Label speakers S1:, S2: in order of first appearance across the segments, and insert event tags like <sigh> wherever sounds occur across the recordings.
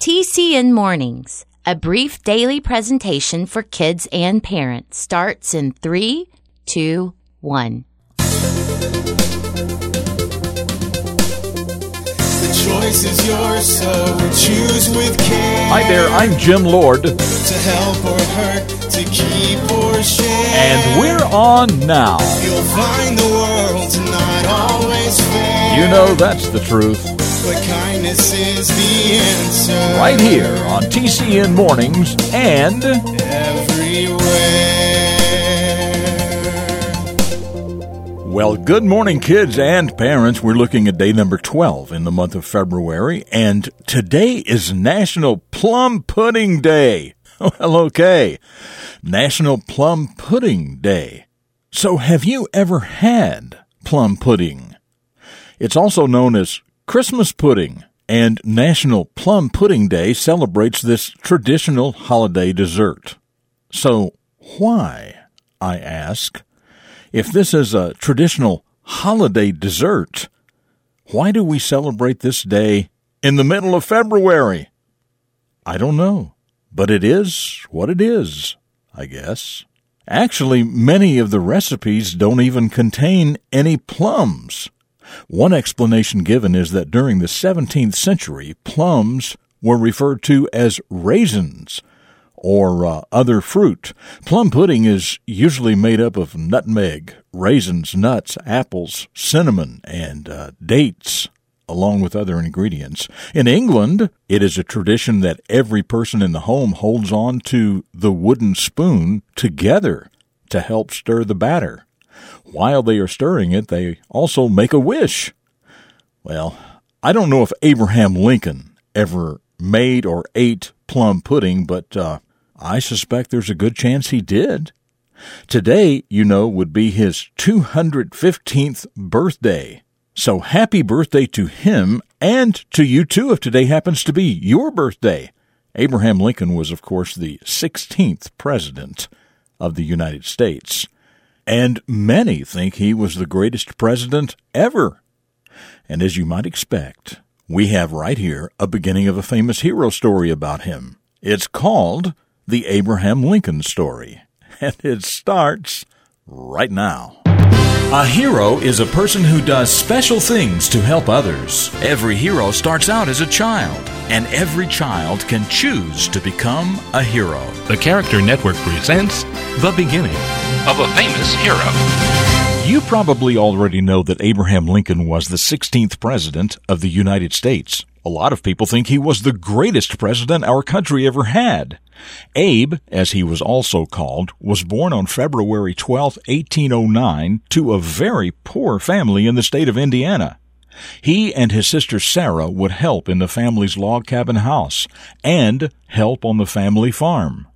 S1: TCN Mornings, a brief daily presentation for kids and parents, starts in three, two, one.
S2: The choice is yours, so choose with care.
S3: Hi there, I'm Jim Lord,
S2: To help or hurt, to keep or share.
S3: and we're on now.
S2: You'll find the world's not always fair.
S3: You know that's the truth.
S2: But kindness is the answer.
S3: Right here on TCN Mornings and
S2: Everywhere.
S3: Well, good morning, kids and parents. We're looking at day number 12 in the month of February, and today is National Plum Pudding Day. <laughs> Well, okay. National Plum Pudding Day. So, have you ever had plum pudding? It's also known as Christmas pudding, and National Plum Pudding Day celebrates this traditional holiday dessert. So, why, I ask, if this is a traditional holiday dessert, why do we celebrate this day in the middle of February? I don't know, but it is what it is, I guess. Actually, many of the recipes don't even contain any plums. One explanation given is that during the 17th century, plums were referred to as raisins or uh, other fruit. Plum pudding is usually made up of nutmeg, raisins, nuts, apples, cinnamon, and uh, dates, along with other ingredients. In England, it is a tradition that every person in the home holds on to the wooden spoon together to help stir the batter. While they are stirring it, they also make a wish. Well, I don't know if Abraham Lincoln ever made or ate plum pudding, but uh, I suspect there's a good chance he did. Today, you know, would be his 215th birthday. So happy birthday to him and to you too if today happens to be your birthday. Abraham Lincoln was, of course, the 16th president of the United States. And many think he was the greatest president ever. And as you might expect, we have right here a beginning of a famous hero story about him. It's called the Abraham Lincoln story. <laughs> And it starts right now.
S4: A hero is a person who does special things to help others. Every hero starts out as a child, and every child can choose to become a hero.
S5: The Character Network presents The Beginning of a Famous Hero.
S3: You probably already know that Abraham Lincoln was the 16th president of the United States. A lot of people think he was the greatest president our country ever had. Abe, as he was also called, was born on February 12, 1809, to a very poor family in the state of Indiana. He and his sister Sarah would help in the family's log cabin house and help on the family farm.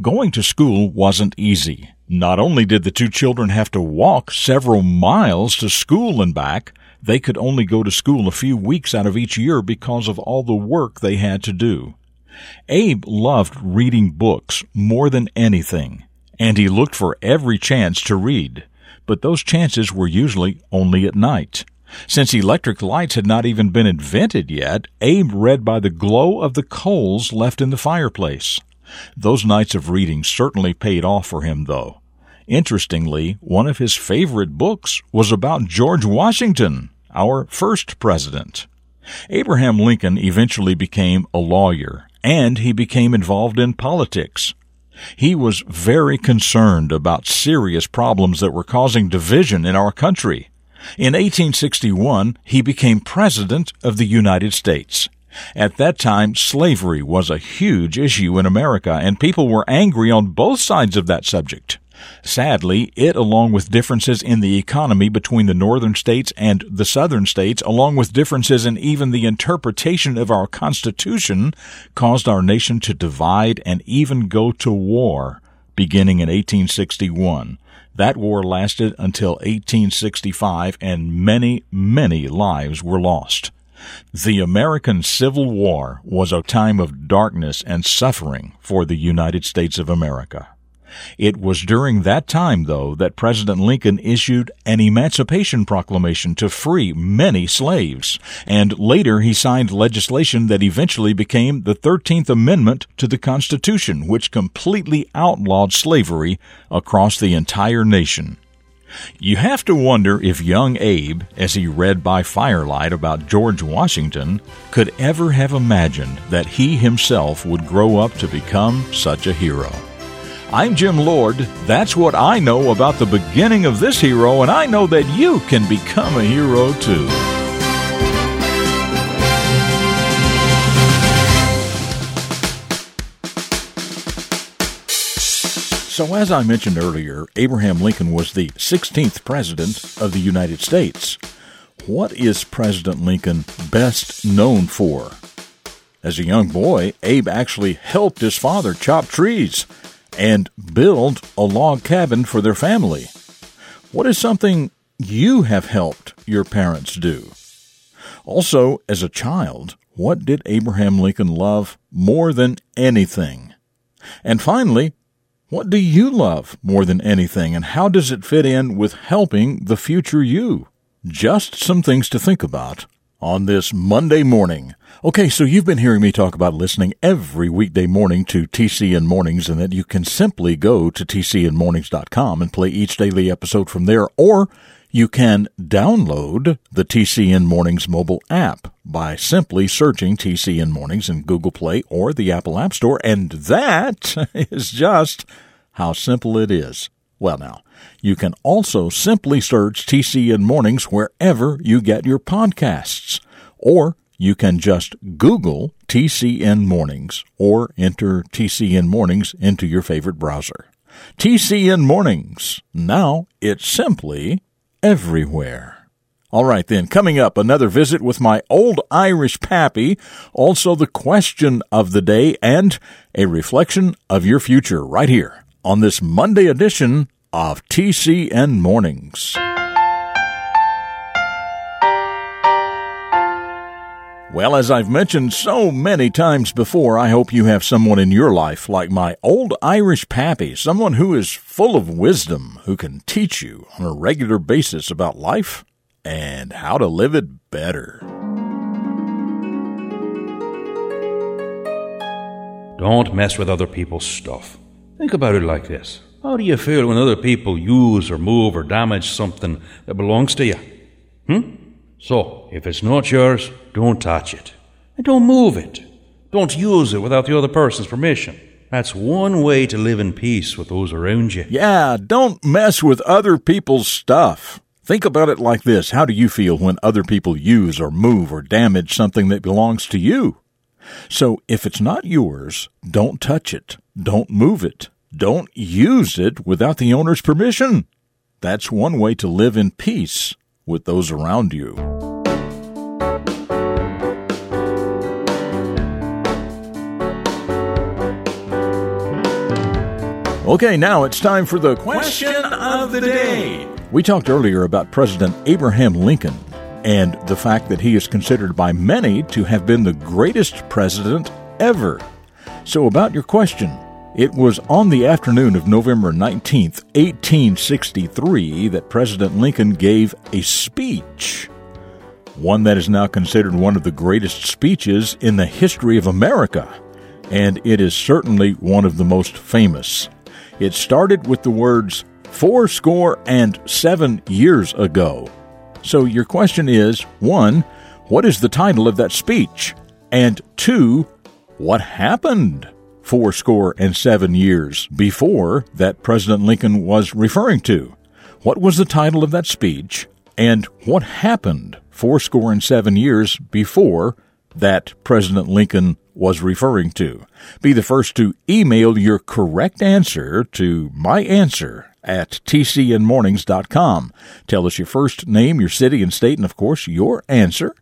S3: Going to school wasn't easy. Not only did the two children have to walk several miles to school and back, they could only go to school a few weeks out of each year because of all the work they had to do. Abe loved reading books more than anything, and he looked for every chance to read, but those chances were usually only at night. Since electric lights had not even been invented yet, Abe read by the glow of the coals left in the fireplace. Those nights of reading certainly paid off for him, though. Interestingly, one of his favorite books was about George Washington, our first president. Abraham Lincoln eventually became a lawyer, and he became involved in politics. He was very concerned about serious problems that were causing division in our country. In 1861, he became President of the United States. At that time, slavery was a huge issue in America, and people were angry on both sides of that subject. Sadly, it, along with differences in the economy between the northern states and the southern states, along with differences in even the interpretation of our Constitution, caused our nation to divide and even go to war, beginning in 1861. That war lasted until 1865, and many, many lives were lost. The American Civil War was a time of darkness and suffering for the United States of America. It was during that time, though, that President Lincoln issued an Emancipation Proclamation to free many slaves, and later he signed legislation that eventually became the 13th Amendment to the Constitution, which completely outlawed slavery across the entire nation. You have to wonder if young Abe, as he read by firelight about George Washington, could ever have imagined that he himself would grow up to become such a hero. I'm Jim Lord. That's what I know about the beginning of this hero, and I know that you can become a hero too. So, as I mentioned earlier, Abraham Lincoln was the 16th President of the United States. What is President Lincoln best known for? As a young boy, Abe actually helped his father chop trees and build a log cabin for their family. What is something you have helped your parents do? Also, as a child, what did Abraham Lincoln love more than anything? And finally, what do you love more than anything, and how does it fit in with helping the future you? Just some things to think about on this Monday morning. Okay, so you've been hearing me talk about listening every weekday morning to TCN Mornings and that you can simply go to tcnmornings.com and play each daily episode from there, or you can download the TCN Mornings mobile app by simply searching TCN Mornings in Google Play or the Apple App Store, and that <laughs> is just how simple it is. Well, now, you can also simply search TCN Mornings wherever you get your podcasts, or you can just Google TCN Mornings or enter TCN Mornings into your favorite browser. TCN Mornings. Now it's simply everywhere. All right, then, coming up, another visit with my old Irish pappy, also the question of the day, and a reflection of your future right here on this Monday edition of TCN Mornings. Well, as I've mentioned so many times before, I hope you have someone in your life like my old Irish pappy, someone who is full of wisdom, who can teach you on a regular basis about life and how to live it better.
S6: Don't mess with other people's stuff. Think about it like this how do you feel when other people use or move or damage something that belongs to you? Hmm? So, if it's not yours, don't touch it. And don't move it. Don't use it without the other person's permission. That's one way to live in peace with those around you.
S3: Yeah, don't mess with other people's stuff. Think about it like this How do you feel when other people use or move or damage something that belongs to you? So, if it's not yours, don't touch it. Don't move it. Don't use it without the owner's permission. That's one way to live in peace with those around you. Okay, now it's time for the question of the day. We talked earlier about President Abraham Lincoln and the fact that he is considered by many to have been the greatest president ever. So, about your question, it was on the afternoon of November 19, 1863, that President Lincoln gave a speech. One that is now considered one of the greatest speeches in the history of America, and it is certainly one of the most famous. It started with the words, four score and seven years ago. So your question is one, what is the title of that speech? And two, what happened? four score and seven years before that President Lincoln was referring to. What was the title of that speech, and what happened four score and seven years before that President Lincoln was referring to? Be the first to email your correct answer to my answer at tcnmornings.com. Tell us your first name, your city and state, and of course your answer,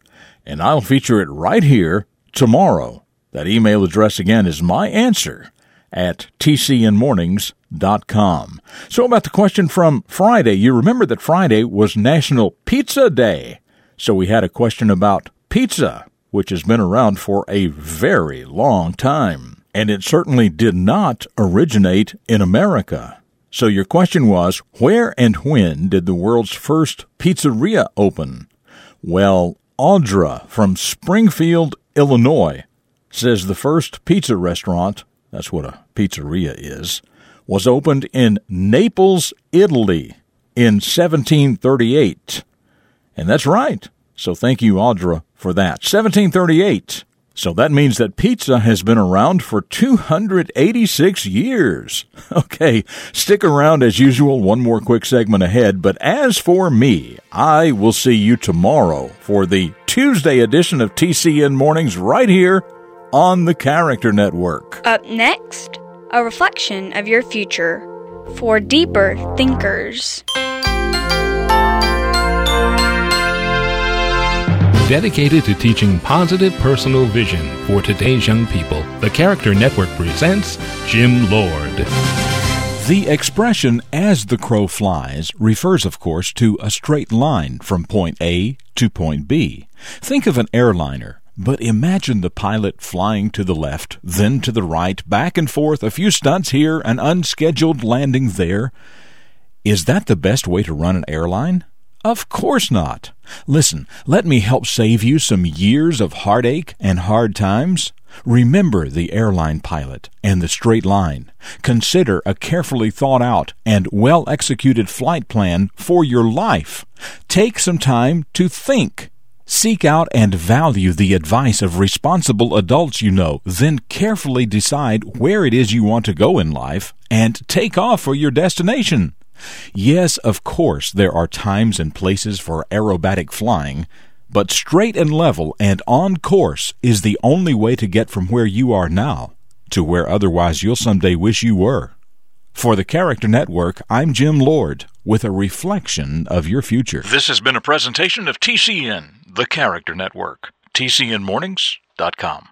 S3: and I'll feature it right here tomorrow that email address again is my answer at tcnmornings.com. So about the question from Friday, you remember that Friday was National Pizza Day. So we had a question about pizza, which has been around for a very long time. and it certainly did not originate in America. So your question was, where and when did the world's first pizzeria open? Well, Audra from Springfield, Illinois says the first pizza restaurant, that's what a pizzeria is, was opened in Naples, Italy in 1738. And that's right. So thank you, Audra, for that. 1738. So that means that pizza has been around for 286 years. <laughs> Okay, stick around as usual, one more quick segment ahead. But as for me, I will see you tomorrow for the Tuesday edition of TCN Mornings right here on the Character Network.
S7: Up next, a reflection of your future for deeper thinkers.
S5: Dedicated to teaching positive personal vision for today's young people, the Character Network presents Jim Lord.
S3: The expression as the crow flies refers, of course, to a straight line from point A to point B. Think of an airliner, but imagine the pilot flying to the left, then to the right, back and forth, a few stunts here, an unscheduled landing there. Is that the best way to run an airline? Of course not. Listen, let me help save you some years of heartache and hard times. Remember the airline pilot and the straight line. Consider a carefully thought out and well executed flight plan for your life. Take some time to think. Seek out and value the advice of responsible adults you know, then carefully decide where it is you want to go in life and take off for your destination. Yes, of course, there are times and places for aerobatic flying, but straight and level and on course is the only way to get from where you are now to where otherwise you'll someday wish you were. For the Character Network, I'm Jim Lord with a reflection of your future.
S4: This has been a presentation of TCN, the Character Network. TCNMornings.com.